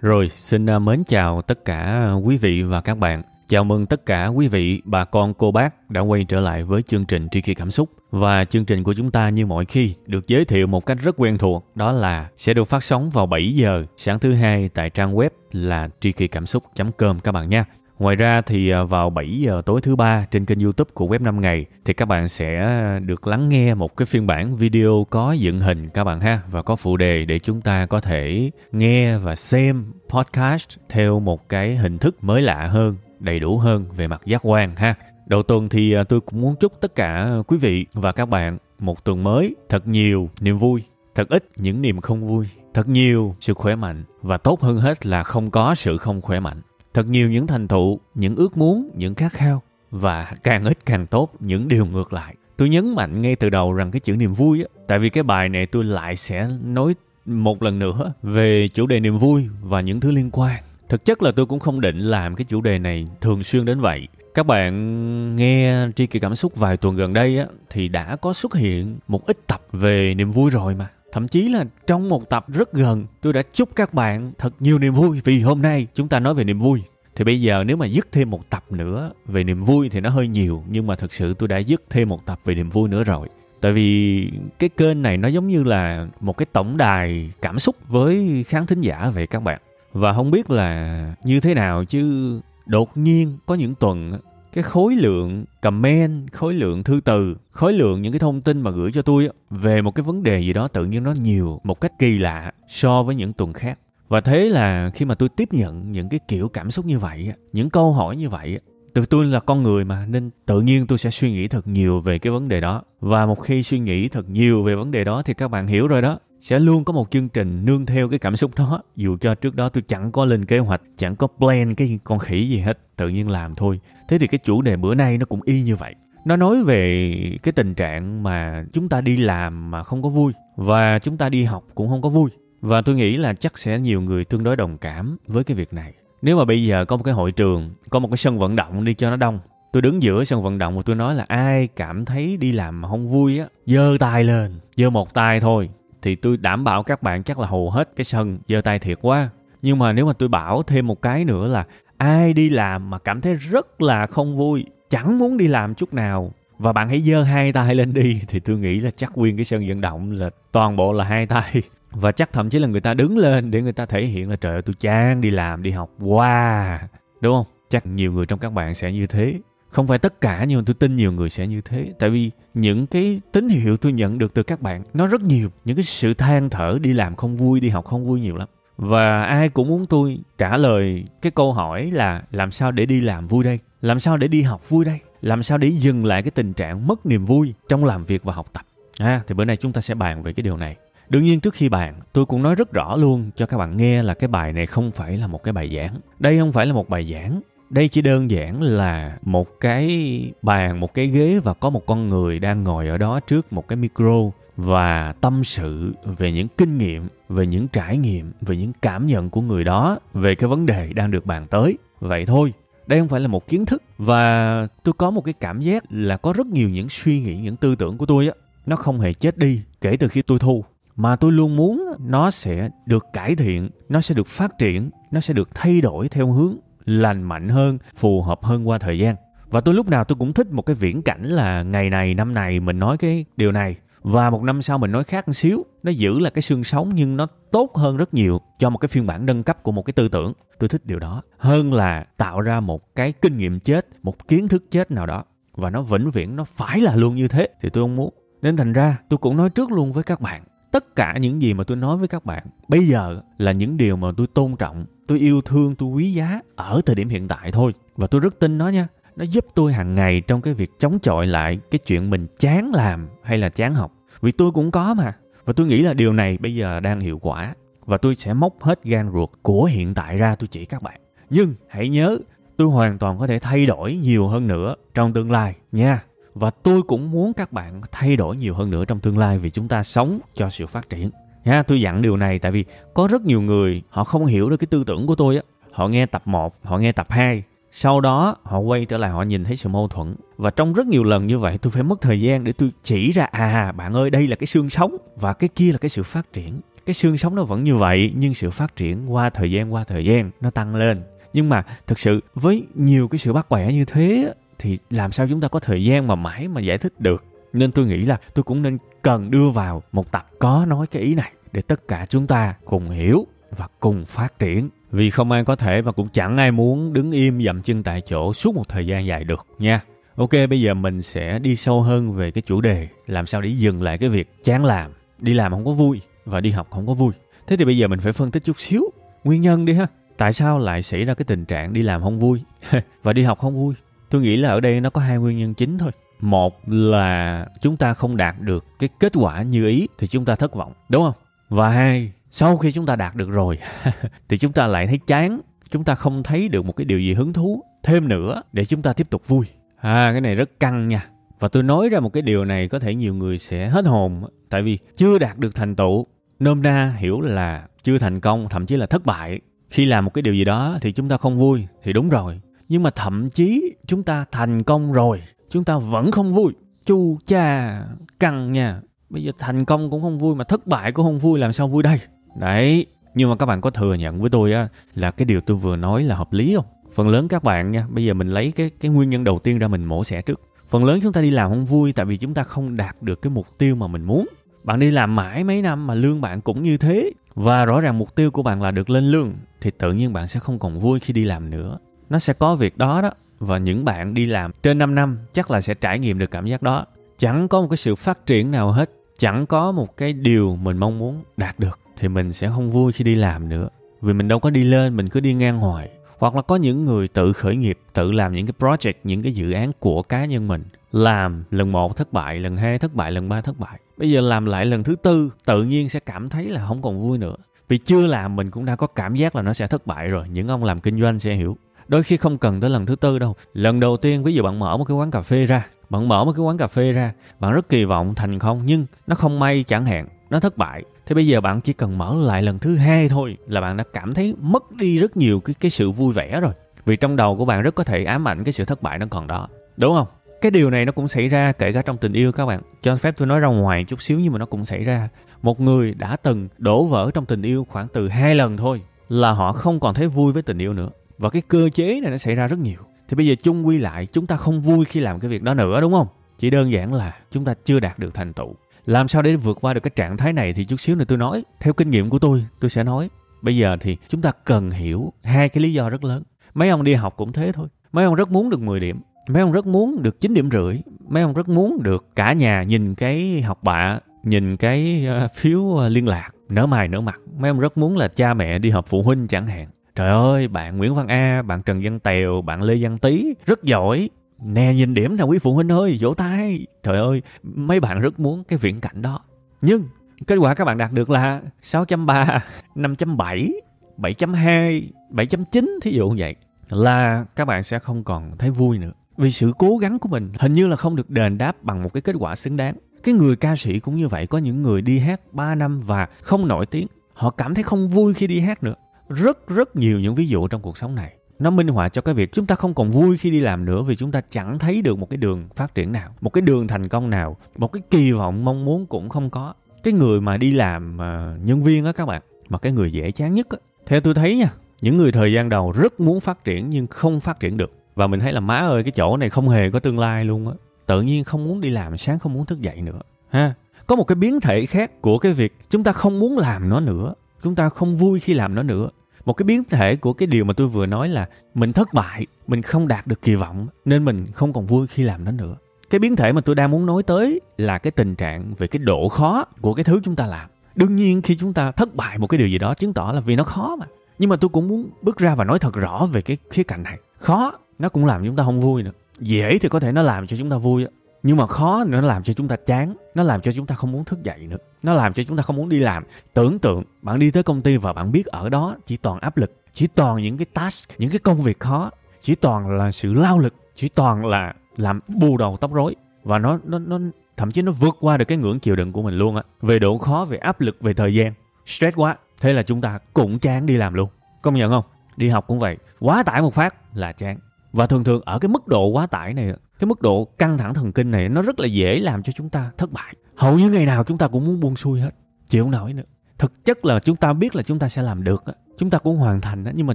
Rồi, xin à, mến chào tất cả quý vị và các bạn. Chào mừng tất cả quý vị, bà con, cô bác đã quay trở lại với chương trình Tri Kỳ Cảm Xúc. Và chương trình của chúng ta như mọi khi được giới thiệu một cách rất quen thuộc, đó là sẽ được phát sóng vào 7 giờ sáng thứ hai tại trang web là tri kỳ cảm xúc.com các bạn nha. Ngoài ra thì à, vào 7 giờ tối thứ ba trên kênh YouTube của Web 5 ngày thì các bạn sẽ được lắng nghe một cái phiên bản video có dựng hình các bạn ha và có phụ đề để chúng ta có thể nghe và xem podcast theo một cái hình thức mới lạ hơn, đầy đủ hơn về mặt giác quan ha. Đầu tuần thì à, tôi cũng muốn chúc tất cả quý vị và các bạn một tuần mới thật nhiều niềm vui, thật ít những niềm không vui, thật nhiều sự khỏe mạnh và tốt hơn hết là không có sự không khỏe mạnh thật nhiều những thành tựu, những ước muốn, những khát khao, và càng ít càng tốt, những điều ngược lại. Tôi nhấn mạnh ngay từ đầu rằng cái chữ niềm vui á, tại vì cái bài này tôi lại sẽ nói một lần nữa về chủ đề niềm vui và những thứ liên quan. Thực chất là tôi cũng không định làm cái chủ đề này thường xuyên đến vậy. Các bạn nghe tri kỳ cảm xúc vài tuần gần đây á, thì đã có xuất hiện một ít tập về niềm vui rồi mà. Thậm chí là trong một tập rất gần, tôi đã chúc các bạn thật nhiều niềm vui vì hôm nay chúng ta nói về niềm vui. Thì bây giờ nếu mà dứt thêm một tập nữa về niềm vui thì nó hơi nhiều, nhưng mà thực sự tôi đã dứt thêm một tập về niềm vui nữa rồi. Tại vì cái kênh này nó giống như là một cái tổng đài cảm xúc với khán thính giả vậy các bạn. Và không biết là như thế nào chứ đột nhiên có những tuần cái khối lượng comment, khối lượng thư từ, khối lượng những cái thông tin mà gửi cho tôi về một cái vấn đề gì đó tự nhiên nó nhiều một cách kỳ lạ so với những tuần khác. Và thế là khi mà tôi tiếp nhận những cái kiểu cảm xúc như vậy, những câu hỏi như vậy, từ tôi là con người mà nên tự nhiên tôi sẽ suy nghĩ thật nhiều về cái vấn đề đó. Và một khi suy nghĩ thật nhiều về vấn đề đó thì các bạn hiểu rồi đó sẽ luôn có một chương trình nương theo cái cảm xúc đó. Dù cho trước đó tôi chẳng có lên kế hoạch, chẳng có plan cái con khỉ gì hết, tự nhiên làm thôi. Thế thì cái chủ đề bữa nay nó cũng y như vậy. Nó nói về cái tình trạng mà chúng ta đi làm mà không có vui, và chúng ta đi học cũng không có vui. Và tôi nghĩ là chắc sẽ nhiều người tương đối đồng cảm với cái việc này. Nếu mà bây giờ có một cái hội trường, có một cái sân vận động đi cho nó đông, tôi đứng giữa sân vận động và tôi nói là ai cảm thấy đi làm mà không vui á, giơ tay lên, giơ một tay thôi thì tôi đảm bảo các bạn chắc là hầu hết cái sân giơ tay thiệt quá. Nhưng mà nếu mà tôi bảo thêm một cái nữa là ai đi làm mà cảm thấy rất là không vui, chẳng muốn đi làm chút nào. Và bạn hãy giơ hai tay lên đi, thì tôi nghĩ là chắc nguyên cái sân vận động là toàn bộ là hai tay. Và chắc thậm chí là người ta đứng lên để người ta thể hiện là trời ơi, tôi chán đi làm, đi học. Wow! Đúng không? Chắc nhiều người trong các bạn sẽ như thế không phải tất cả nhưng mà tôi tin nhiều người sẽ như thế. Tại vì những cái tín hiệu tôi nhận được từ các bạn nó rất nhiều. Những cái sự than thở đi làm không vui đi học không vui nhiều lắm. Và ai cũng muốn tôi trả lời cái câu hỏi là làm sao để đi làm vui đây? Làm sao để đi học vui đây? Làm sao để dừng lại cái tình trạng mất niềm vui trong làm việc và học tập? À, thì bữa nay chúng ta sẽ bàn về cái điều này. Đương nhiên trước khi bàn, tôi cũng nói rất rõ luôn cho các bạn nghe là cái bài này không phải là một cái bài giảng. Đây không phải là một bài giảng, đây chỉ đơn giản là một cái bàn, một cái ghế và có một con người đang ngồi ở đó trước một cái micro và tâm sự về những kinh nghiệm, về những trải nghiệm, về những cảm nhận của người đó về cái vấn đề đang được bàn tới. Vậy thôi, đây không phải là một kiến thức và tôi có một cái cảm giác là có rất nhiều những suy nghĩ, những tư tưởng của tôi á, nó không hề chết đi kể từ khi tôi thu. Mà tôi luôn muốn nó sẽ được cải thiện, nó sẽ được phát triển, nó sẽ được thay đổi theo hướng lành mạnh hơn, phù hợp hơn qua thời gian. Và tôi lúc nào tôi cũng thích một cái viễn cảnh là ngày này, năm này mình nói cái điều này. Và một năm sau mình nói khác một xíu. Nó giữ là cái xương sống nhưng nó tốt hơn rất nhiều cho một cái phiên bản nâng cấp của một cái tư tưởng. Tôi thích điều đó hơn là tạo ra một cái kinh nghiệm chết một kiến thức chết nào đó. Và nó vĩnh viễn nó phải là luôn như thế thì tôi không muốn. Nên thành ra tôi cũng nói trước luôn với các bạn tất cả những gì mà tôi nói với các bạn, bây giờ là những điều mà tôi tôn trọng, tôi yêu thương, tôi quý giá ở thời điểm hiện tại thôi. Và tôi rất tin nó nha. Nó giúp tôi hàng ngày trong cái việc chống chọi lại cái chuyện mình chán làm hay là chán học. Vì tôi cũng có mà. Và tôi nghĩ là điều này bây giờ đang hiệu quả. Và tôi sẽ móc hết gan ruột của hiện tại ra tôi chỉ các bạn. Nhưng hãy nhớ, tôi hoàn toàn có thể thay đổi nhiều hơn nữa trong tương lai nha và tôi cũng muốn các bạn thay đổi nhiều hơn nữa trong tương lai vì chúng ta sống cho sự phát triển. Ha tôi dặn điều này tại vì có rất nhiều người họ không hiểu được cái tư tưởng của tôi á. Họ nghe tập 1, họ nghe tập 2 sau đó họ quay trở lại họ nhìn thấy sự mâu thuẫn. Và trong rất nhiều lần như vậy tôi phải mất thời gian để tôi chỉ ra à bạn ơi đây là cái xương sống và cái kia là cái sự phát triển. Cái xương sống nó vẫn như vậy nhưng sự phát triển qua thời gian qua thời gian nó tăng lên. Nhưng mà thực sự với nhiều cái sự bắt bẻ như thế thì làm sao chúng ta có thời gian mà mãi mà giải thích được? Nên tôi nghĩ là tôi cũng nên cần đưa vào một tập có nói cái ý này để tất cả chúng ta cùng hiểu và cùng phát triển. Vì không ai có thể và cũng chẳng ai muốn đứng im dậm chân tại chỗ suốt một thời gian dài được nha. Ok, bây giờ mình sẽ đi sâu hơn về cái chủ đề làm sao để dừng lại cái việc chán làm. Đi làm không có vui và đi học không có vui. Thế thì bây giờ mình phải phân tích chút xíu nguyên nhân đi ha. Tại sao lại xảy ra cái tình trạng đi làm không vui và đi học không vui? Tôi nghĩ là ở đây nó có hai nguyên nhân chính thôi. Một là chúng ta không đạt được cái kết quả như ý thì chúng ta thất vọng, đúng không? Và hai, sau khi chúng ta đạt được rồi, thì chúng ta lại thấy chán. Chúng ta không thấy được một cái điều gì hứng thú thêm nữa để chúng ta tiếp tục vui. À cái này rất căng nha. Và tôi nói ra một cái điều này có thể nhiều người sẽ hết hồn, tại vì chưa đạt được thành tựu. Nôm na hiểu là chưa thành công, thậm chí là thất bại. Khi làm một cái điều gì đó thì chúng ta không vui, thì đúng rồi nhưng mà thậm chí chúng ta thành công rồi, chúng ta vẫn không vui. Chu cha căng nha. Bây giờ thành công cũng không vui mà thất bại cũng không vui, làm sao vui đây? Đấy, nhưng mà các bạn có thừa nhận với tôi á, là cái điều tôi vừa nói là hợp lý không? Phần lớn các bạn nha, bây giờ mình lấy cái cái nguyên nhân đầu tiên ra mình mổ xẻ trước. Phần lớn chúng ta đi làm không vui tại vì chúng ta không đạt được cái mục tiêu mà mình muốn. Bạn đi làm mãi mấy năm mà lương bạn cũng như thế. Và rõ ràng mục tiêu của bạn là được lên lương, thì tự nhiên bạn sẽ không còn vui khi đi làm nữa nó sẽ có việc đó đó, và những bạn đi làm trên 5 năm chắc là sẽ trải nghiệm được cảm giác đó. Chẳng có một cái sự phát triển nào hết, chẳng có một cái điều mình mong muốn đạt được, thì mình sẽ không vui khi đi làm nữa. Vì mình đâu có đi lên, mình cứ đi ngang hoài hoặc là có những người tự khởi nghiệp, tự làm những cái project, những cái dự án của cá nhân mình. Làm lần một thất bại, lần hai thất bại, lần ba thất bại. Bây giờ làm lại lần thứ tư, tự nhiên sẽ cảm thấy là không còn vui nữa. Vì chưa làm, mình cũng đã có cảm giác là nó sẽ thất bại rồi. Những ông làm kinh doanh sẽ hiểu đôi khi không cần tới lần thứ tư đâu. Lần đầu tiên, ví dụ bạn mở một cái quán cà phê ra, bạn mở một cái quán cà phê ra, bạn rất kỳ vọng thành công, nhưng nó không may chẳng hạn, nó thất bại. Thế bây giờ bạn chỉ cần mở lại lần thứ hai thôi là bạn đã cảm thấy mất đi rất nhiều cái cái sự vui vẻ rồi. Vì trong đầu của bạn rất có thể ám ảnh cái sự thất bại nó còn đó, đúng không? Cái điều này nó cũng xảy ra kể cả trong tình yêu các bạn. Cho phép tôi nói ra ngoài chút xíu nhưng mà nó cũng xảy ra. Một người đã từng đổ vỡ trong tình yêu khoảng từ hai lần thôi là họ không còn thấy vui với tình yêu nữa và cái cơ chế này nó xảy ra rất nhiều. Thì bây giờ chung quy lại, chúng ta không vui khi làm cái việc đó nữa, đúng không? Chỉ đơn giản là chúng ta chưa đạt được thành tựu. Làm sao để vượt qua được cái trạng thái này thì chút xíu nữa tôi nói. Theo kinh nghiệm của tôi tôi sẽ nói. Bây giờ thì chúng ta cần hiểu hai cái lý do rất lớn. Mấy ông đi học cũng thế thôi. Mấy ông rất muốn được 10 điểm. Mấy ông rất muốn được 9 điểm rưỡi. Mấy ông rất muốn được cả nhà nhìn cái học bạ, nhìn cái ờ, phiếu ờ, liên lạc. Nở mày nở mặt. Mấy ông rất muốn là cha mẹ đi họp phụ huynh chẳng hạn trời ơi, bạn nguyễn văn a, bạn trần văn tèo, bạn lê văn tý, rất giỏi. Nè, nhìn điểm nào quý phụ huynh ơi, vỗ tay. Trời ơi, mấy bạn rất muốn cái viễn cảnh đó. Nhưng, kết quả các bạn đạt được là 6.3 5.7 7.2 7.9 thí dụ như vậy. Là các bạn sẽ không còn thấy vui nữa. Vì sự cố gắng của mình hình như là không được đền đáp bằng một cái kết quả xứng đáng. Cái người ca sĩ cũng như vậy, có những người đi hát 3 năm và không nổi tiếng. Họ cảm thấy không vui khi đi hát nữa rất rất nhiều những ví dụ trong cuộc sống này. Nó minh họa cho cái việc chúng ta không còn vui khi đi làm nữa vì chúng ta chẳng thấy được một cái đường phát triển nào một cái đường thành công nào một cái kỳ vọng mong muốn cũng không có. Cái người mà đi làm uh, nhân viên á các bạn mà cái người dễ chán nhất á theo tôi thấy nha những người thời gian đầu rất muốn phát triển nhưng không phát triển được. Và mình thấy là má ơi cái chỗ này không hề có tương lai luôn á. Tự nhiên không muốn đi làm sáng không muốn thức dậy nữa. Ha có một cái biến thể khác của cái việc chúng ta không muốn làm nó nữa. Chúng ta không vui khi làm nó nữa một cái biến thể của cái điều mà tôi vừa nói là mình thất bại, mình không đạt được kỳ vọng, nên mình không còn vui khi làm nó nữa. Cái biến thể mà tôi đang muốn nói tới là cái tình trạng về cái độ khó của cái thứ chúng ta làm. Đương nhiên khi chúng ta thất bại một cái điều gì đó chứng tỏ là vì nó khó mà. Nhưng mà tôi cũng muốn bước ra và nói thật rõ về cái khía cạnh này. Khó, nó cũng làm chúng ta không vui nữa. Dễ thì có thể nó làm cho chúng ta vui nhưng mà khó, nó làm cho chúng ta chán, nó làm cho chúng ta không muốn thức dậy nữa. Nó làm cho chúng ta không muốn đi làm. Tưởng tượng, bạn đi tới công ty và bạn biết ở đó chỉ toàn áp lực, chỉ toàn những cái task, những cái công việc khó, chỉ toàn là sự lao lực, chỉ toàn là làm bù đầu tóc rối. Và nó nó nó, thậm chí nó vượt qua được cái ngưỡng chịu đựng của mình luôn á. Về độ khó, về áp lực, về thời gian, stress quá, thế là chúng ta cũng chán đi làm luôn. Công nhận không? Đi học cũng vậy, quá tải một phát là chán. Và thường thường ở cái mức độ quá tải này cái mức độ căng thẳng thần kinh này nó rất là dễ làm cho chúng ta thất bại. Hầu như ngày nào chúng ta cũng muốn buông xuôi hết, chịu không nổi nữa. Thực chất là chúng ta biết là chúng ta sẽ làm được đó. chúng ta cũng hoàn thành đó nhưng mà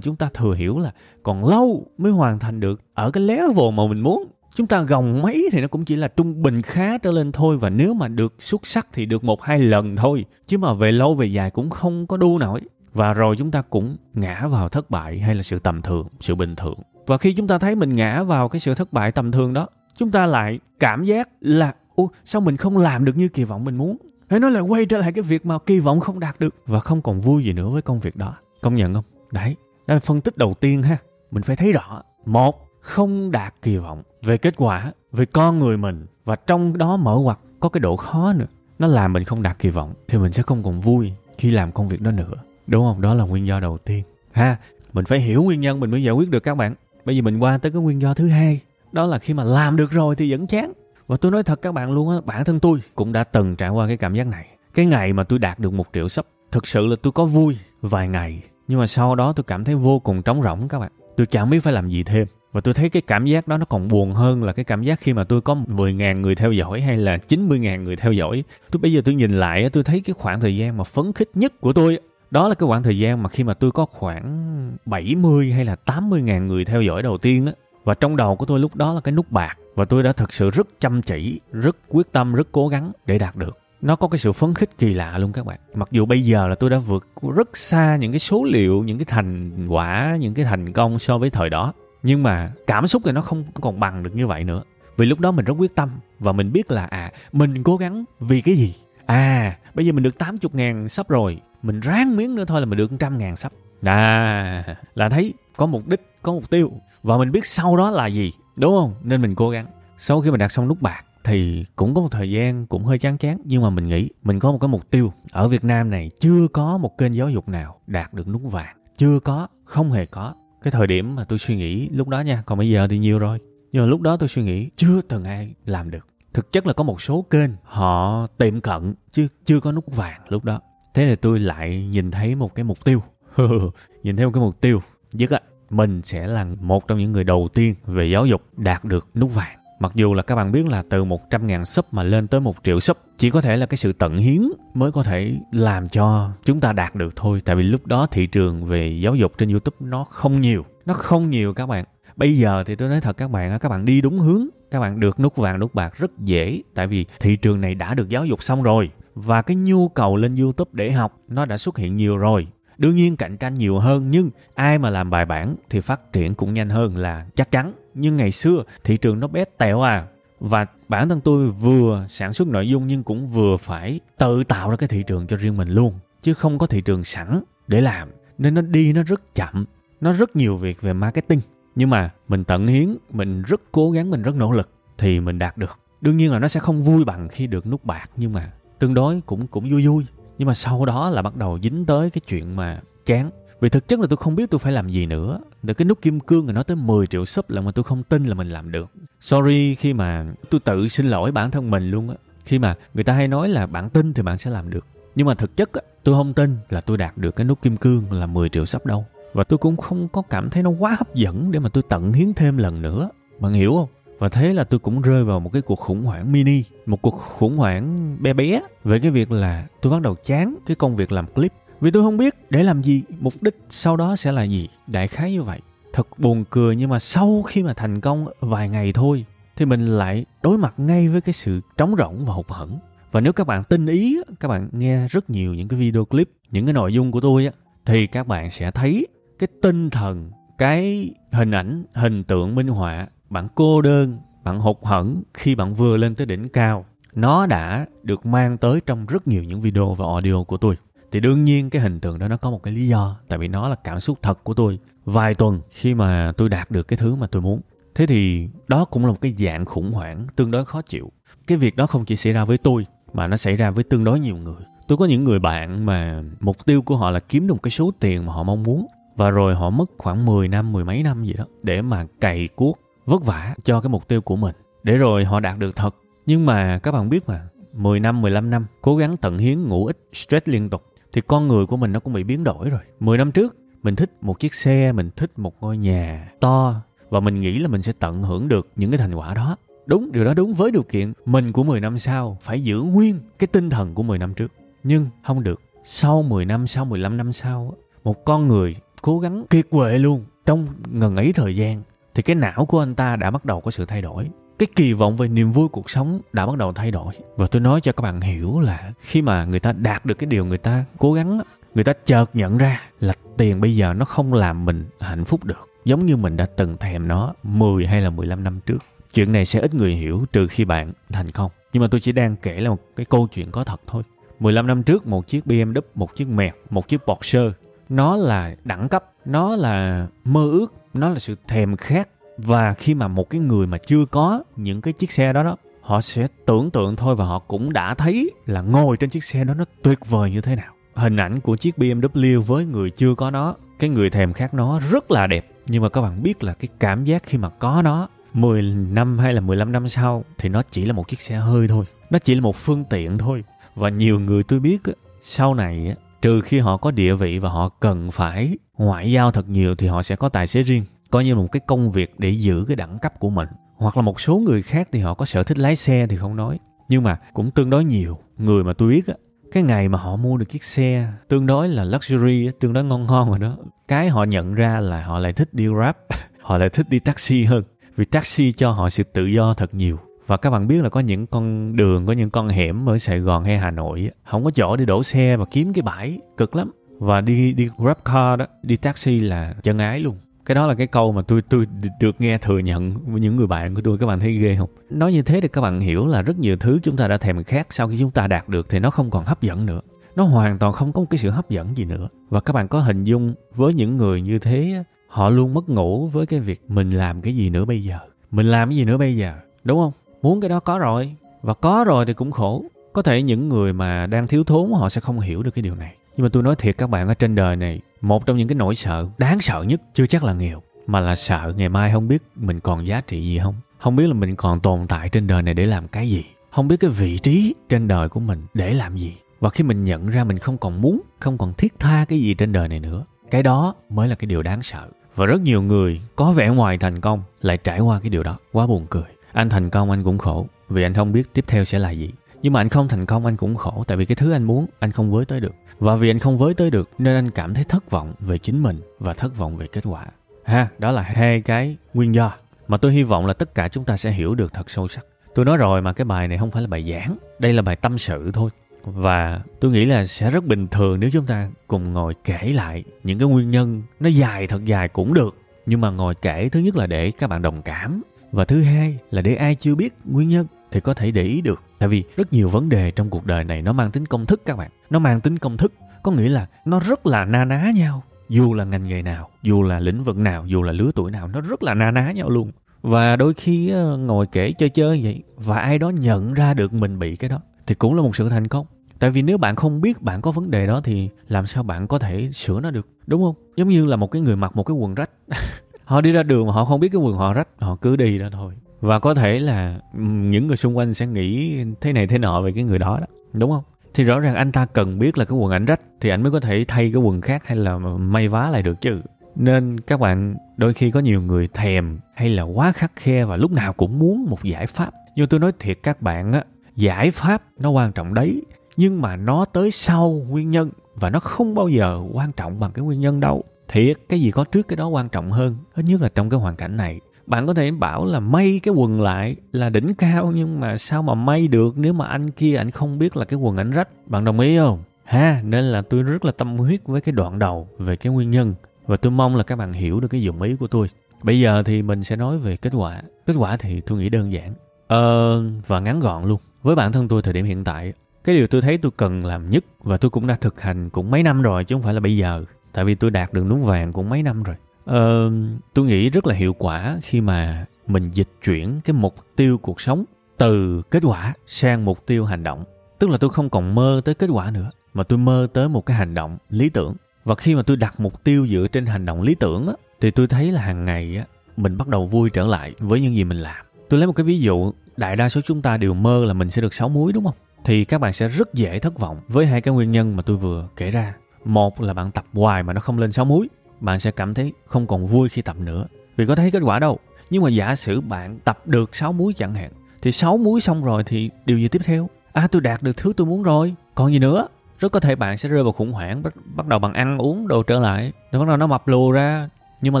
chúng ta thừa hiểu là còn lâu mới hoàn thành được ở cái level mà mình muốn. Chúng ta gồng mấy thì nó cũng chỉ là trung bình khá trở lên thôi và nếu mà được xuất sắc thì được một hai lần thôi, chứ mà về lâu về dài cũng không có đu nổi và rồi chúng ta cũng ngã vào thất bại hay là sự tầm thường, sự bình thường. Và khi chúng ta thấy mình ngã vào cái sự thất bại tầm thường đó, chúng ta lại cảm giác là ô sao mình không làm được như kỳ vọng mình muốn? Hay nói là quay trở lại cái việc mà kỳ vọng không đạt được. Và không còn vui gì nữa với công việc đó. Công nhận không? Đấy, đó là phân tích đầu tiên ha. Mình phải thấy rõ. Một, không đạt kỳ vọng. Về kết quả, về con người mình. Và trong đó mở ngoặt có cái độ khó nữa. Nó làm mình không đạt kỳ vọng, thì mình sẽ không còn vui khi làm công việc đó nữa đúng không? Đó là nguyên do đầu tiên. Ha, mình phải hiểu nguyên nhân mình mới giải quyết được các bạn. Bây giờ mình qua tới cái nguyên do thứ hai. Đó là khi mà làm được rồi thì vẫn chán. Và tôi nói thật các bạn luôn á, bản thân tôi cũng đã từng trải qua cái cảm giác này. Cái ngày mà tôi đạt được một triệu sub, thực sự là tôi có vui vài ngày. Nhưng mà sau đó tôi cảm thấy vô cùng trống rỗng các bạn. Tôi chẳng biết phải làm gì thêm. Và tôi thấy cái cảm giác đó nó còn buồn hơn là cái cảm giác khi mà tôi có 10.000 người theo dõi hay là 90.000 người theo dõi. Tôi bây giờ tôi nhìn lại tôi thấy cái khoảng thời gian mà phấn khích nhất của tôi đó là cái khoảng thời gian mà khi mà tôi có khoảng 70 hay là 80 ngàn người theo dõi đầu tiên á. Và trong đầu của tôi lúc đó là cái nút bạc và tôi đã thực sự rất chăm chỉ, rất quyết tâm, rất cố gắng để đạt được. Nó có cái sự phấn khích kỳ lạ luôn các bạn. Mặc dù bây giờ là tôi đã vượt rất xa những cái số liệu, những cái thành quả, những cái thành công so với thời đó. Nhưng mà cảm xúc thì nó không còn bằng được như vậy nữa. Vì lúc đó mình rất quyết tâm và mình biết là à mình cố gắng vì cái gì. À bây giờ mình được 80 ngàn sắp rồi mình ráng miếng nữa thôi là mình được trăm ngàn sắp. À là thấy có mục đích, có mục tiêu. Và mình biết sau đó là gì, đúng không? Nên mình cố gắng. Sau khi mình đạt xong nút bạc thì cũng có một thời gian cũng hơi chán chán. Nhưng mà mình nghĩ mình có một cái mục tiêu. Ở Việt Nam này chưa có một kênh giáo dục nào đạt được nút vàng. Chưa có, không hề có. Cái thời điểm mà tôi suy nghĩ lúc đó nha, còn bây giờ thì nhiều rồi. Nhưng mà lúc đó tôi suy nghĩ chưa từng ai làm được. Thực chất là có một số kênh họ tiệm cận, chứ chưa có nút vàng lúc đó thế là tôi lại nhìn thấy một cái mục tiêu. Nhìn thấy một cái mục tiêu. Nhất á, mình sẽ là một trong những người đầu tiên về giáo dục đạt được nút vàng. Mặc dù là các bạn biết là từ 100 ngàn sub mà lên tới 1 triệu sub, Chỉ có thể là cái sự tận hiến mới có thể làm cho chúng ta đạt được thôi. Tại vì lúc đó thị trường về giáo dục trên Youtube nó không nhiều. Nó không nhiều các bạn. Bây giờ thì tôi nói thật các bạn các bạn đi đúng hướng. Các bạn được nút vàng, nút bạc rất dễ. Tại vì thị trường này đã được giáo dục xong rồi và cái nhu cầu lên YouTube để học nó đã xuất hiện nhiều rồi. Đương nhiên cạnh tranh nhiều hơn nhưng ai mà làm bài bản thì phát triển cũng nhanh hơn là chắc chắn. Nhưng ngày xưa thị trường nó bé tẹo à. Và bản thân tôi vừa sản xuất nội dung nhưng cũng vừa phải tự tạo ra cái thị trường cho riêng mình luôn. Chứ không có thị trường sẵn để làm. Nên nó đi nó rất chậm. Nó rất nhiều việc về marketing. Nhưng mà mình tận hiến, mình rất cố gắng, mình rất nỗ lực thì mình đạt được. Đương nhiên là nó sẽ không vui bằng khi được nút bạc nhưng mà tương đối cũng cũng vui vui. Nhưng mà sau đó là bắt đầu dính tới cái chuyện mà chán. Vì thực chất là tôi không biết tôi phải làm gì nữa. Để cái nút kim cương rồi nó tới 10 triệu sub là mà tôi không tin là mình làm được. Sorry khi mà tôi tự xin lỗi bản thân mình luôn á. Khi mà người ta hay nói là bạn tin thì bạn sẽ làm được. Nhưng mà thực chất á, tôi không tin là tôi đạt được cái nút kim cương là 10 triệu sub đâu. Và tôi cũng không có cảm thấy nó quá hấp dẫn để mà tôi tận hiến thêm lần nữa. Bạn hiểu không? Và thế là tôi cũng rơi vào một cái cuộc khủng hoảng mini, một cuộc khủng hoảng bé bé về cái việc là tôi bắt đầu chán cái công việc làm clip. Vì tôi không biết để làm gì, mục đích sau đó sẽ là gì, đại khái như vậy. Thật buồn cười nhưng mà sau khi mà thành công vài ngày thôi, thì mình lại đối mặt ngay với cái sự trống rỗng và hụt hẫng. Và nếu các bạn tinh ý, các bạn nghe rất nhiều những cái video clip, những cái nội dung của tôi á, thì các bạn sẽ thấy cái tinh thần, cái hình ảnh, hình tượng minh họa bạn cô đơn bạn hụt hẫng khi bạn vừa lên tới đỉnh cao. Nó đã được mang tới trong rất nhiều những video và audio của tôi. Thì đương nhiên cái hình tượng đó nó có một cái lý do tại vì nó là cảm xúc thật của tôi. Vài tuần khi mà tôi đạt được cái thứ mà tôi muốn. Thế thì đó cũng là một cái dạng khủng hoảng tương đối khó chịu. Cái việc đó không chỉ xảy ra với tôi mà nó xảy ra với tương đối nhiều người. Tôi có những người bạn mà mục tiêu của họ là kiếm được một cái số tiền mà họ mong muốn. Và rồi họ mất khoảng 10 năm, mười mấy năm gì đó để mà cày cuốc vất vả cho cái mục tiêu của mình. Để rồi họ đạt được thật. Nhưng mà các bạn biết mà, 10 năm, 15 năm cố gắng tận hiến ngủ ít, stress liên tục thì con người của mình nó cũng bị biến đổi rồi. 10 năm trước mình thích một chiếc xe, mình thích một ngôi nhà to và mình nghĩ là mình sẽ tận hưởng được những cái thành quả đó. Đúng, điều đó đúng với điều kiện mình của 10 năm sau phải giữ nguyên cái tinh thần của 10 năm trước. Nhưng không được. Sau 10 năm, sau 15 năm sau, một con người cố gắng kiệt quệ luôn trong ngần ấy thời gian thì cái não của anh ta đã bắt đầu có sự thay đổi. Cái kỳ vọng về niềm vui cuộc sống đã bắt đầu thay đổi. Và tôi nói cho các bạn hiểu là khi mà người ta đạt được cái điều người ta cố gắng người ta chợt nhận ra là tiền bây giờ nó không làm mình hạnh phúc được giống như mình đã từng thèm nó 10 hay là 15 năm trước. Chuyện này sẽ ít người hiểu trừ khi bạn thành công. Nhưng mà tôi chỉ đang kể là một cái câu chuyện có thật thôi. 15 năm trước một chiếc BMW, một chiếc mẹt một chiếc Porsche nó là đẳng cấp nó là mơ ước nó là sự thèm khát. Và khi mà một cái người mà chưa có những cái chiếc xe đó đó, họ sẽ tưởng tượng thôi và họ cũng đã thấy là ngồi trên chiếc xe đó nó tuyệt vời như thế nào. Hình ảnh của chiếc BMW với người chưa có nó, cái người thèm khát nó rất là đẹp. Nhưng mà các bạn biết là cái cảm giác khi mà có nó 10 năm hay là 15 năm sau thì nó chỉ là một chiếc xe hơi thôi. Nó chỉ là một phương tiện thôi. Và nhiều người tôi biết sau này trừ khi họ có địa vị và họ cần phải ngoại giao thật nhiều thì họ sẽ có tài xế riêng, coi như một cái công việc để giữ cái đẳng cấp của mình. Hoặc là một số người khác thì họ có sở thích lái xe thì không nói. Nhưng mà cũng tương đối nhiều người mà tôi biết á, cái ngày mà họ mua được chiếc xe tương đối là luxury tương đối ngon ngon rồi đó, cái họ nhận ra là họ lại thích đi grab, họ lại thích đi taxi hơn. Vì taxi cho họ sự tự do thật nhiều và các bạn biết là có những con đường, có những con hẻm ở Sài Gòn hay Hà Nội không có chỗ để đổ xe và kiếm cái bãi, cực lắm. Và đi đi grab car đó, đi taxi là chân ái luôn. Cái đó là cái câu mà tôi tôi được nghe thừa nhận với những người bạn của tôi. Các bạn thấy ghê không? Nói như thế thì các bạn hiểu là rất nhiều thứ chúng ta đã thèm khát. Sau khi chúng ta đạt được thì nó không còn hấp dẫn nữa. Nó hoàn toàn không có một cái sự hấp dẫn gì nữa. Và các bạn có hình dung với những người như thế họ luôn mất ngủ với cái việc mình làm cái gì nữa bây giờ? Mình làm cái gì nữa bây giờ? Đúng không? Muốn cái đó có rồi, và có rồi thì cũng khổ. Có thể những người mà đang thiếu thốn, họ sẽ không hiểu được cái điều này. Nhưng mà tôi nói thiệt các bạn, ở trên đời này, một trong những cái nỗi sợ, đáng sợ nhất chưa chắc là nghèo, mà là sợ ngày mai không biết mình còn giá trị gì không? Không biết là mình còn tồn tại trên đời này để làm cái gì? Không biết cái vị trí trên đời của mình để làm gì? Và khi mình nhận ra mình không còn muốn, không còn thiết tha cái gì trên đời này nữa, cái đó mới là cái điều đáng sợ. Và rất nhiều người có vẻ ngoài thành công, lại trải qua cái điều đó, quá buồn cười anh thành công anh cũng khổ, vì anh không biết tiếp theo sẽ là gì. Nhưng mà anh không thành công anh cũng khổ, tại vì cái thứ anh muốn, anh không với tới được. Và vì anh không với tới được, nên anh cảm thấy thất vọng về chính mình và thất vọng về kết quả. Ha, đó là hai cái nguyên do mà tôi hy vọng là tất cả chúng ta sẽ hiểu được thật sâu sắc. Tôi nói rồi mà cái bài này không phải là bài giảng, đây là bài tâm sự thôi. Và tôi nghĩ là sẽ rất bình thường nếu chúng ta cùng ngồi kể lại những cái nguyên nhân, nó dài, thật dài cũng được. Nhưng mà ngồi kể, thứ nhất là để các bạn đồng cảm và thứ hai là để ai chưa biết nguyên nhân thì có thể để ý được. Tại vì rất nhiều vấn đề trong cuộc đời này nó mang tính công thức các bạn. Nó mang tính công thức, có nghĩa là nó rất là na ná nhau. Dù là ngành nghề nào, dù là lĩnh vực nào, dù là lứa tuổi nào, nó rất là na ná nhau luôn. Và đôi khi ờ, ngồi kể chơi chơi vậy và ai đó nhận ra được mình bị cái đó thì cũng là một sự thành công. Tại vì nếu bạn không biết bạn có vấn đề đó thì làm sao bạn có thể sửa nó được, đúng không? Giống như là một cái người mặc một cái quần rách. họ đi ra đường mà họ không biết cái quần họ rách, họ cứ đi đó thôi. Và có thể là ừ, những người xung quanh sẽ nghĩ thế này thế nọ về cái người đó đó, đúng không? Thì rõ ràng anh ta cần biết là cái quần ảnh rách thì anh mới có thể thay cái quần khác hay là may vá lại được chứ. Nên các bạn đôi khi có nhiều người thèm hay là quá khắc khe và lúc nào cũng muốn một giải pháp. Nhưng tôi nói thiệt các bạn á, giải pháp nó quan trọng đấy, nhưng mà nó tới sau nguyên nhân và nó không bao giờ quan trọng bằng cái nguyên nhân đâu thiệt cái gì có trước cái đó quan trọng hơn ít nhất là trong cái hoàn cảnh này. Bạn có thể bảo là may cái quần lại là đỉnh cao, nhưng mà sao mà may được nếu mà anh kia anh không biết là cái quần anh rách? Bạn đồng ý không? Ha, nên là tôi rất là tâm huyết với cái đoạn đầu về cái nguyên nhân. Và tôi mong là các bạn hiểu được cái dụng ý của tôi. Bây giờ thì mình sẽ nói về kết quả. Kết quả thì tôi nghĩ đơn giản. Ờ và ngắn gọn luôn. Với bản thân tôi thời điểm hiện tại, cái điều tôi thấy tôi cần làm nhất và tôi cũng đã thực hành cũng mấy năm rồi chứ không phải là bây giờ tại vì tôi đạt được nút vàng cũng mấy năm rồi. Ờ, tôi nghĩ rất là hiệu quả khi mà mình dịch chuyển cái mục tiêu cuộc sống từ kết quả sang mục tiêu hành động. Tức là tôi không còn mơ tới kết quả nữa mà tôi mơ tới một cái hành động lý tưởng. Và khi mà tôi đặt mục tiêu dựa trên hành động lý tưởng á, thì tôi thấy là hàng ngày á, mình bắt đầu vui trở lại với những gì mình làm. Tôi lấy một cái ví dụ đại đa số chúng ta đều mơ là mình sẽ được sáu muối đúng không? Thì các bạn sẽ rất dễ thất vọng với hai cái nguyên nhân mà tôi vừa kể ra một là bạn tập hoài mà nó không lên sáu muối bạn sẽ cảm thấy không còn vui khi tập nữa. Vì có thấy kết quả đâu. Nhưng mà giả sử bạn tập được 6 muối chẳng hạn thì 6 muối xong rồi thì điều gì tiếp theo? À tôi đạt được thứ tôi muốn rồi. Còn gì nữa? Rất có thể bạn sẽ rơi vào khủng hoảng bắt, bắt đầu bằng ăn uống đồ trở lại. Rồi bắt đầu nó mập lù ra. Nhưng mà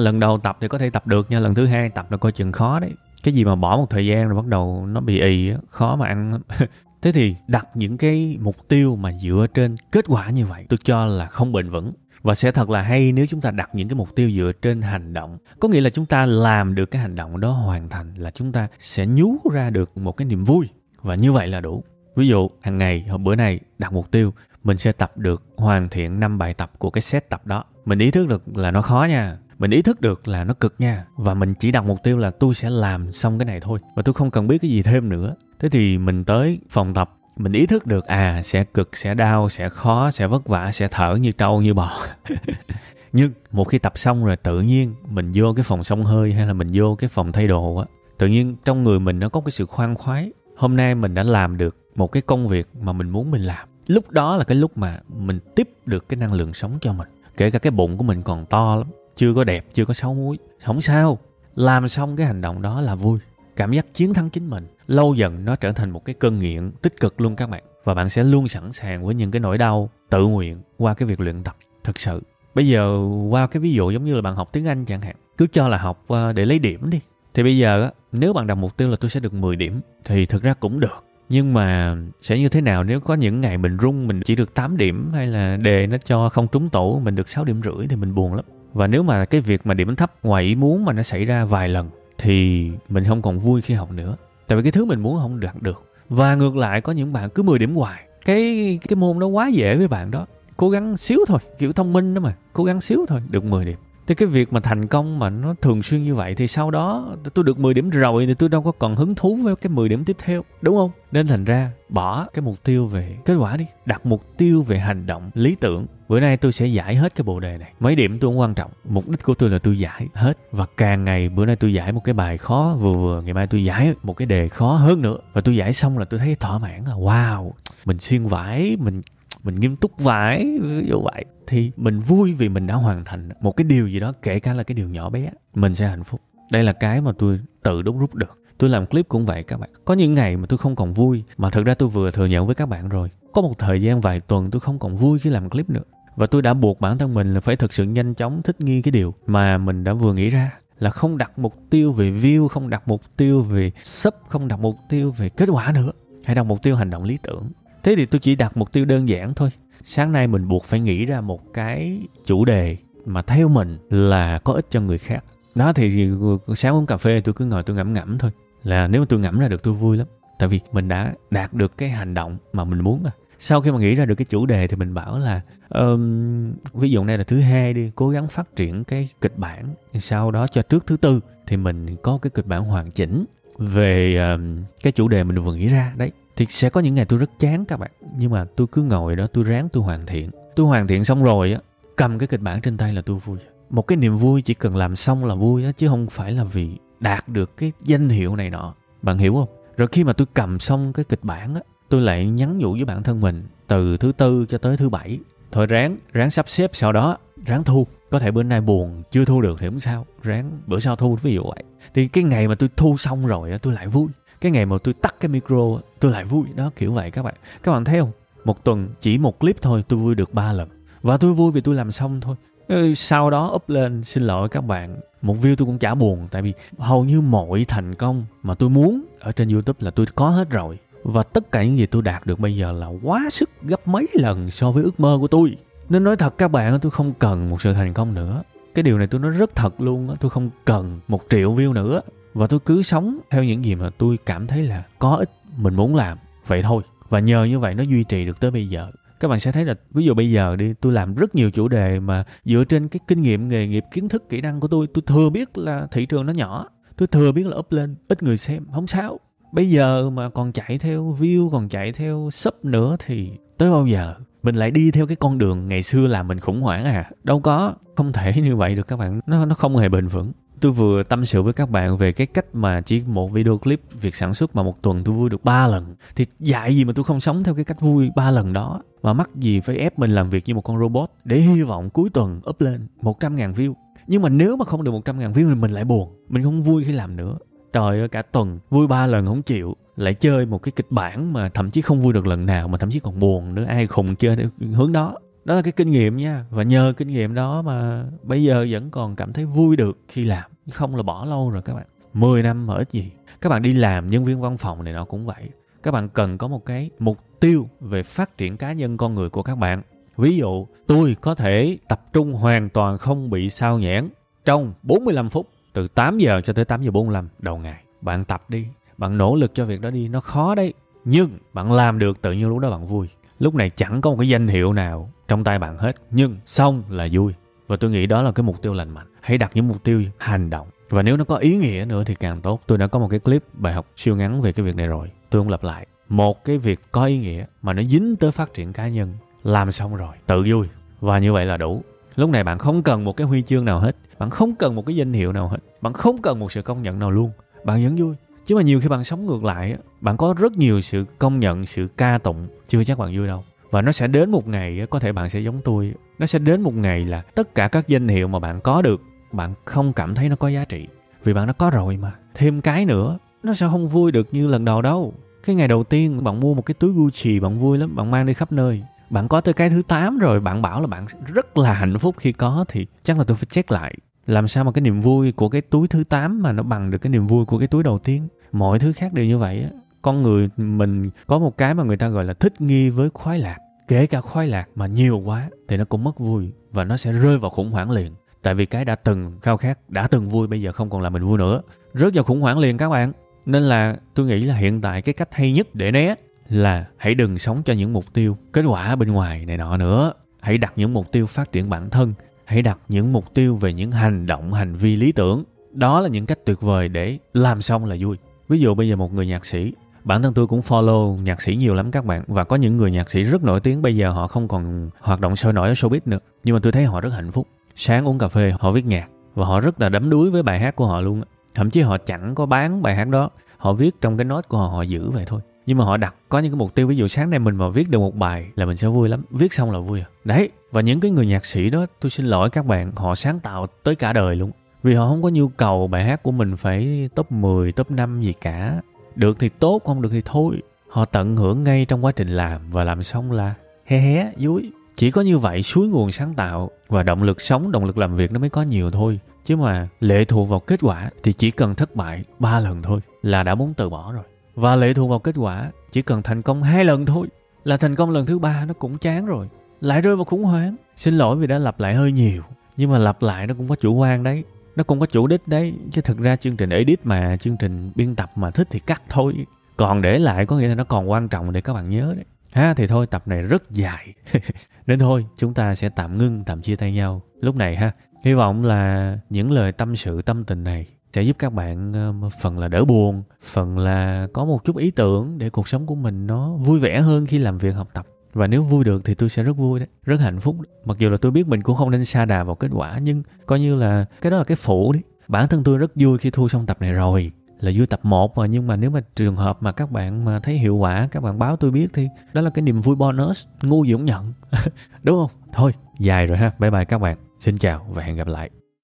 lần đầu tập thì có thể tập được nha lần thứ hai tập là coi chừng khó đấy. Cái gì mà bỏ một thời gian rồi bắt đầu nó bị ì khó mà ăn. thế thì đặt những cái mục tiêu mà dựa trên kết quả như vậy, tôi cho là không bền vững. Và sẽ thật là hay nếu chúng ta đặt những cái mục tiêu dựa trên hành động. Có nghĩa là chúng ta làm được cái hành động đó hoàn thành là chúng ta sẽ nhú ra được một cái niềm vui. Và như vậy là đủ. Ví dụ, hàng ngày hoặc bữa nay đặt mục tiêu, mình sẽ tập được hoàn thiện năm bài tập của cái set tập đó. Mình ý thức được là nó khó nha. Mình ý thức được là nó cực nha. Và mình chỉ đặt mục tiêu là tôi sẽ làm xong cái này thôi. Và tôi không cần biết cái gì thêm nữa thế thì mình tới phòng tập, mình ý thức được à sẽ cực, sẽ đau, sẽ khó, sẽ vất vả, sẽ thở như trâu, như bò. Nhưng một khi tập xong rồi, tự nhiên mình vô cái phòng xông hơi hay là mình vô cái phòng thay đồ á, tự nhiên trong người mình nó có cái sự khoan khoái. Hôm nay mình đã làm được một cái công việc mà mình muốn mình làm. Lúc đó là cái lúc mà mình tiếp được cái năng lượng sống cho mình. Kể cả cái bụng của mình còn to lắm, chưa có đẹp, chưa có xấu muối. Không sao, làm xong cái hành động đó là vui cảm giác chiến thắng chính mình. Lâu dần nó trở thành một cái cơn nghiện tích cực luôn các bạn. Và bạn sẽ luôn sẵn sàng với những cái nỗi đau tự nguyện qua cái việc luyện tập, thực sự. Bây giờ, qua cái ví dụ giống như là bạn học tiếng anh chẳng hạn, cứ cho là học ờ, để lấy điểm đi. Thì bây giờ nếu bạn đặt mục tiêu là tôi sẽ được 10 điểm, thì thực ra cũng được. Nhưng mà sẽ như thế nào nếu có những ngày mình rung, mình chỉ được 8 điểm hay là đề nó cho không trúng tổ, mình được 6 điểm rưỡi thì mình buồn lắm. Và nếu mà cái việc mà điểm thấp ngoài ý muốn mà nó xảy ra vài lần thì mình không còn vui khi học nữa. Tại vì cái thứ mình muốn không đạt được. Và ngược lại, có những bạn cứ 10 điểm hoài. Cái cái môn nó quá dễ với bạn đó. Cố gắng xíu thôi, kiểu thông minh đó mà. Cố gắng xíu thôi, được 10 điểm thì cái việc mà thành công mà nó thường xuyên như vậy thì sau đó tôi được 10 điểm rồi thì tôi đâu có còn hứng thú với cái 10 điểm tiếp theo, đúng không? Nên thành ra bỏ cái mục tiêu về kết quả đi, đặt mục tiêu về hành động lý tưởng. Bữa nay tôi sẽ giải hết cái bộ đề này. Mấy điểm tôi không quan trọng, mục đích của tôi là tôi giải hết và càng ngày bữa nay tôi giải một cái bài khó vừa vừa, ngày mai tôi giải một cái đề khó hơn nữa và tôi giải xong là tôi thấy thỏa mãn là wow, mình xuyên vải, mình mình nghiêm túc vải ví dụ vậy. Thì mình vui vì mình đã hoàn thành một cái điều gì đó, kể cả là cái điều nhỏ bé, mình sẽ hạnh phúc. Đây là cái mà tôi tự đúc rút được. Tôi làm clip cũng vậy các bạn. Có những ngày mà tôi không còn vui, mà thực ra tôi vừa thừa nhận với các bạn rồi. Có một thời gian vài tuần tôi không còn vui khi làm clip nữa. Và tôi đã buộc bản thân mình là phải thực sự nhanh chóng thích nghi cái điều mà mình đã vừa nghĩ ra. Là không đặt mục tiêu về view, không đặt mục tiêu về sub, không đặt mục tiêu về kết quả nữa. Hãy đặt mục tiêu hành động lý tưởng thế thì tôi chỉ đặt mục tiêu đơn giản thôi. Sáng nay mình buộc phải nghĩ ra một cái chủ đề mà theo mình là có ích cho người khác. Đó thì sáng uống cà phê tôi cứ ngồi tôi ngẫm ngẫm thôi. Là nếu mà tôi ngẫm ra được tôi vui lắm. Tại vì mình đã đạt được cái hành động mà mình muốn à sau khi mà nghĩ ra được cái chủ đề thì mình bảo là um, ví dụ này là thứ hai đi cố gắng phát triển cái kịch bản. Sau đó cho trước thứ tư thì mình có cái kịch bản hoàn chỉnh về um, cái chủ đề mình vừa nghĩ ra đấy thì sẽ có những ngày tôi rất chán các bạn. Nhưng mà tôi cứ ngồi đó, tôi ráng tôi hoàn thiện. Tôi hoàn thiện xong rồi á, cầm cái kịch bản trên tay là tôi vui. Một cái niềm vui chỉ cần làm xong là vui á, chứ không phải là vì đạt được cái danh hiệu này nọ. Bạn hiểu không? Rồi khi mà tôi cầm xong cái kịch bản á, tôi lại nhắn nhủ với bản thân mình từ thứ tư cho tới thứ bảy. Thôi ráng ráng sắp xếp sau đó, ráng thu. Có thể bữa nay buồn, chưa thu được thì không sao. Ráng, bữa sau thu, ví dụ vậy. Thì cái ngày mà tôi thu xong rồi á, tôi lại vui cái ngày mà tôi tắt cái micro, tôi lại vui. Đó, kiểu vậy các bạn. Các bạn thấy không? Một tuần chỉ một clip thôi, tôi vui được ba lần. Và tôi vui vì tôi làm xong thôi. Ờ, sau đó up lên, xin lỗi các bạn. Một view tôi cũng chả buồn, tại vì hầu như mọi thành công mà tôi muốn ở trên youtube là tôi có hết rồi. Và tất cả những gì tôi đạt được bây giờ là quá sức gấp mấy lần so với ước mơ của tôi. Nên nói thật các bạn, tôi không cần một sự thành công nữa. Cái điều này tôi nói rất thật luôn tôi không cần một triệu view nữa và tôi cứ sống theo những gì mà tôi cảm thấy là có ích, mình muốn làm, vậy thôi. Và nhờ như vậy nó duy trì được tới bây giờ. Các bạn sẽ thấy là, ví dụ bây giờ đi, tôi làm rất nhiều chủ đề mà dựa trên cái kinh nghiệm, nghề nghiệp, kiến thức, kỹ năng của tôi tôi thừa biết là thị trường nó nhỏ. Tôi thừa biết là up lên, ít người xem, không sao. Bây giờ mà còn chạy theo view, còn chạy theo sub nữa thì tới bao giờ? Mình lại đi theo cái con đường ngày xưa làm mình khủng hoảng à. Đâu có, không thể như vậy được các bạn. Nó nó không hề bền vững tôi vừa tâm sự với các bạn về cái cách mà chỉ một video clip việc sản xuất mà một tuần tôi vui được ba lần. Thì dạy gì mà tôi không sống theo cái cách vui ba lần đó? Mà mắc gì phải ép mình làm việc như một con robot để hy vọng cuối tuần up lên 100 ngàn view? Nhưng mà nếu mà không được 100 ngàn view thì mình lại buồn, mình không vui khi làm nữa. Trời ơi, cả tuần vui ba lần không chịu, lại chơi một cái kịch bản mà thậm chí không vui được lần nào mà thậm chí còn buồn nữa, ai khùng chơi theo hướng đó. Đó là cái kinh nghiệm nha, và nhờ kinh nghiệm đó mà bây giờ vẫn còn cảm thấy vui được khi làm không là bỏ lâu rồi các bạn. 10 năm mà ít gì. Các bạn đi làm nhân viên văn phòng này nó cũng vậy. Các bạn cần có một cái mục tiêu về phát triển cá nhân con người của các bạn. Ví dụ, tôi có thể tập trung hoàn toàn không bị sao nhãn trong 45 phút, từ 8 giờ cho tới 8 giờ 45 đầu ngày. Bạn tập đi, bạn nỗ lực cho việc đó đi. Nó khó đấy, nhưng bạn làm được tự nhiên lúc đó bạn vui. Lúc này chẳng có một cái danh hiệu nào trong tay bạn hết, nhưng xong là vui. Và tôi nghĩ đó là cái mục tiêu lành mạnh hãy đặt những mục tiêu hành động. Và nếu nó có ý nghĩa nữa thì càng tốt. Tôi đã có một cái clip bài học siêu ngắn về cái việc này rồi. Tôi không lặp lại. Một cái việc có ý nghĩa mà nó dính tới phát triển cá nhân, làm xong rồi, tự vui. Và như vậy là đủ. Lúc này bạn không cần một cái huy chương nào hết. Bạn không cần một cái danh hiệu nào hết. Bạn không cần một sự công nhận nào luôn. Bạn vẫn vui. Chứ mà nhiều khi bạn sống ngược lại bạn có rất nhiều sự công nhận, sự ca tụng, chưa chắc bạn vui đâu. Và nó sẽ đến một ngày có thể bạn sẽ giống tôi nó sẽ đến một ngày là tất cả các danh hiệu mà bạn có được bạn không cảm thấy nó có giá trị, vì bạn đã có rồi mà. Thêm cái nữa, nó sẽ không vui được như lần đầu đâu. Cái ngày đầu tiên bạn mua một cái túi Gucci, bạn vui lắm, bạn mang đi khắp nơi. Bạn có tới cái thứ 8 rồi, bạn bảo là bạn rất là hạnh phúc khi có thì chắc là tôi phải check lại. Làm sao mà cái niềm vui của cái túi thứ 8 mà nó bằng được cái niềm vui của cái túi đầu tiên? Mọi thứ khác đều như vậy á. Con người mình, có một cái mà người ta gọi là thích nghi với khoái lạc. Kể cả khoái lạc mà nhiều quá thì nó cũng mất vui và nó sẽ rơi vào khủng hoảng liền tại vì cái đã từng khao khát, đã từng vui, bây giờ không còn làm mình vui nữa. Rớt vào khủng hoảng liền các bạn. Nên là tôi nghĩ là hiện tại cái cách hay nhất để né là hãy đừng sống cho những mục tiêu, kết quả bên ngoài này nọ nữa. Hãy đặt những mục tiêu phát triển bản thân. Hãy đặt những mục tiêu về những hành động, hành vi, lý tưởng. Đó là những cách tuyệt vời để làm xong là vui. Ví dụ bây giờ một người nhạc sĩ, bản thân tôi cũng follow nhạc sĩ nhiều lắm các bạn, và có những người nhạc sĩ rất nổi tiếng, bây giờ họ không còn hoạt động sôi nổi ở showbiz nữa. Nhưng mà tôi thấy họ rất hạnh phúc sáng uống cà phê họ viết nhạc và họ rất là đắm đuối với bài hát của họ luôn thậm chí họ chẳng có bán bài hát đó họ viết trong cái nốt của họ họ giữ vậy thôi. Nhưng mà họ đặt có những cái mục tiêu ví dụ sáng nay mình mà viết được một bài là mình sẽ vui lắm viết xong là vui à. Đấy và những cái người nhạc sĩ đó tôi xin lỗi các bạn họ sáng tạo tới cả đời luôn. Vì họ không có nhu cầu bài hát của mình phải top 10, top 5 gì cả. Được thì tốt không được thì thôi. Họ tận hưởng ngay trong quá trình làm và làm xong là hé hé vui chỉ có như vậy suối nguồn sáng tạo và động lực sống, động lực làm việc nó mới có nhiều thôi. Chứ mà lệ thuộc vào kết quả thì chỉ cần thất bại ba lần thôi là đã muốn từ bỏ rồi. Và lệ thuộc vào kết quả chỉ cần thành công hai lần thôi là thành công lần thứ ba nó cũng chán rồi. Lại rơi vào khủng hoảng. Xin lỗi vì đã lặp lại hơi nhiều, nhưng mà lặp lại nó cũng có chủ quan đấy. Nó cũng có chủ đích đấy, chứ thực ra chương trình edit mà, chương trình biên tập mà thích thì cắt thôi. Còn để lại có nghĩa là nó còn quan trọng để các bạn nhớ đấy. Ha, thì thôi, tập này rất dài. nên thôi, chúng ta sẽ tạm ngưng, tạm chia tay nhau. Lúc này ha, hy vọng là những lời tâm sự, tâm tình này sẽ giúp các bạn ờ, phần là đỡ buồn, phần là có một chút ý tưởng để cuộc sống của mình nó vui vẻ hơn khi làm việc, học tập. Và nếu vui được thì tôi sẽ rất vui đấy, rất hạnh phúc đấy. mặc dù là tôi biết mình cũng không nên xa đà vào kết quả, nhưng coi như là cái đó là cái phụ đấy. Bản thân tôi rất vui khi thu xong tập này rồi là vui tập 1 mà, nhưng mà nếu mà trường hợp mà các bạn mà thấy hiệu quả, các bạn báo tôi biết thì đó là cái niềm vui bonus, ngu gì cũng nhận. Đúng không? Thôi, dài rồi ha. Bye bye các bạn. Xin chào và hẹn gặp lại.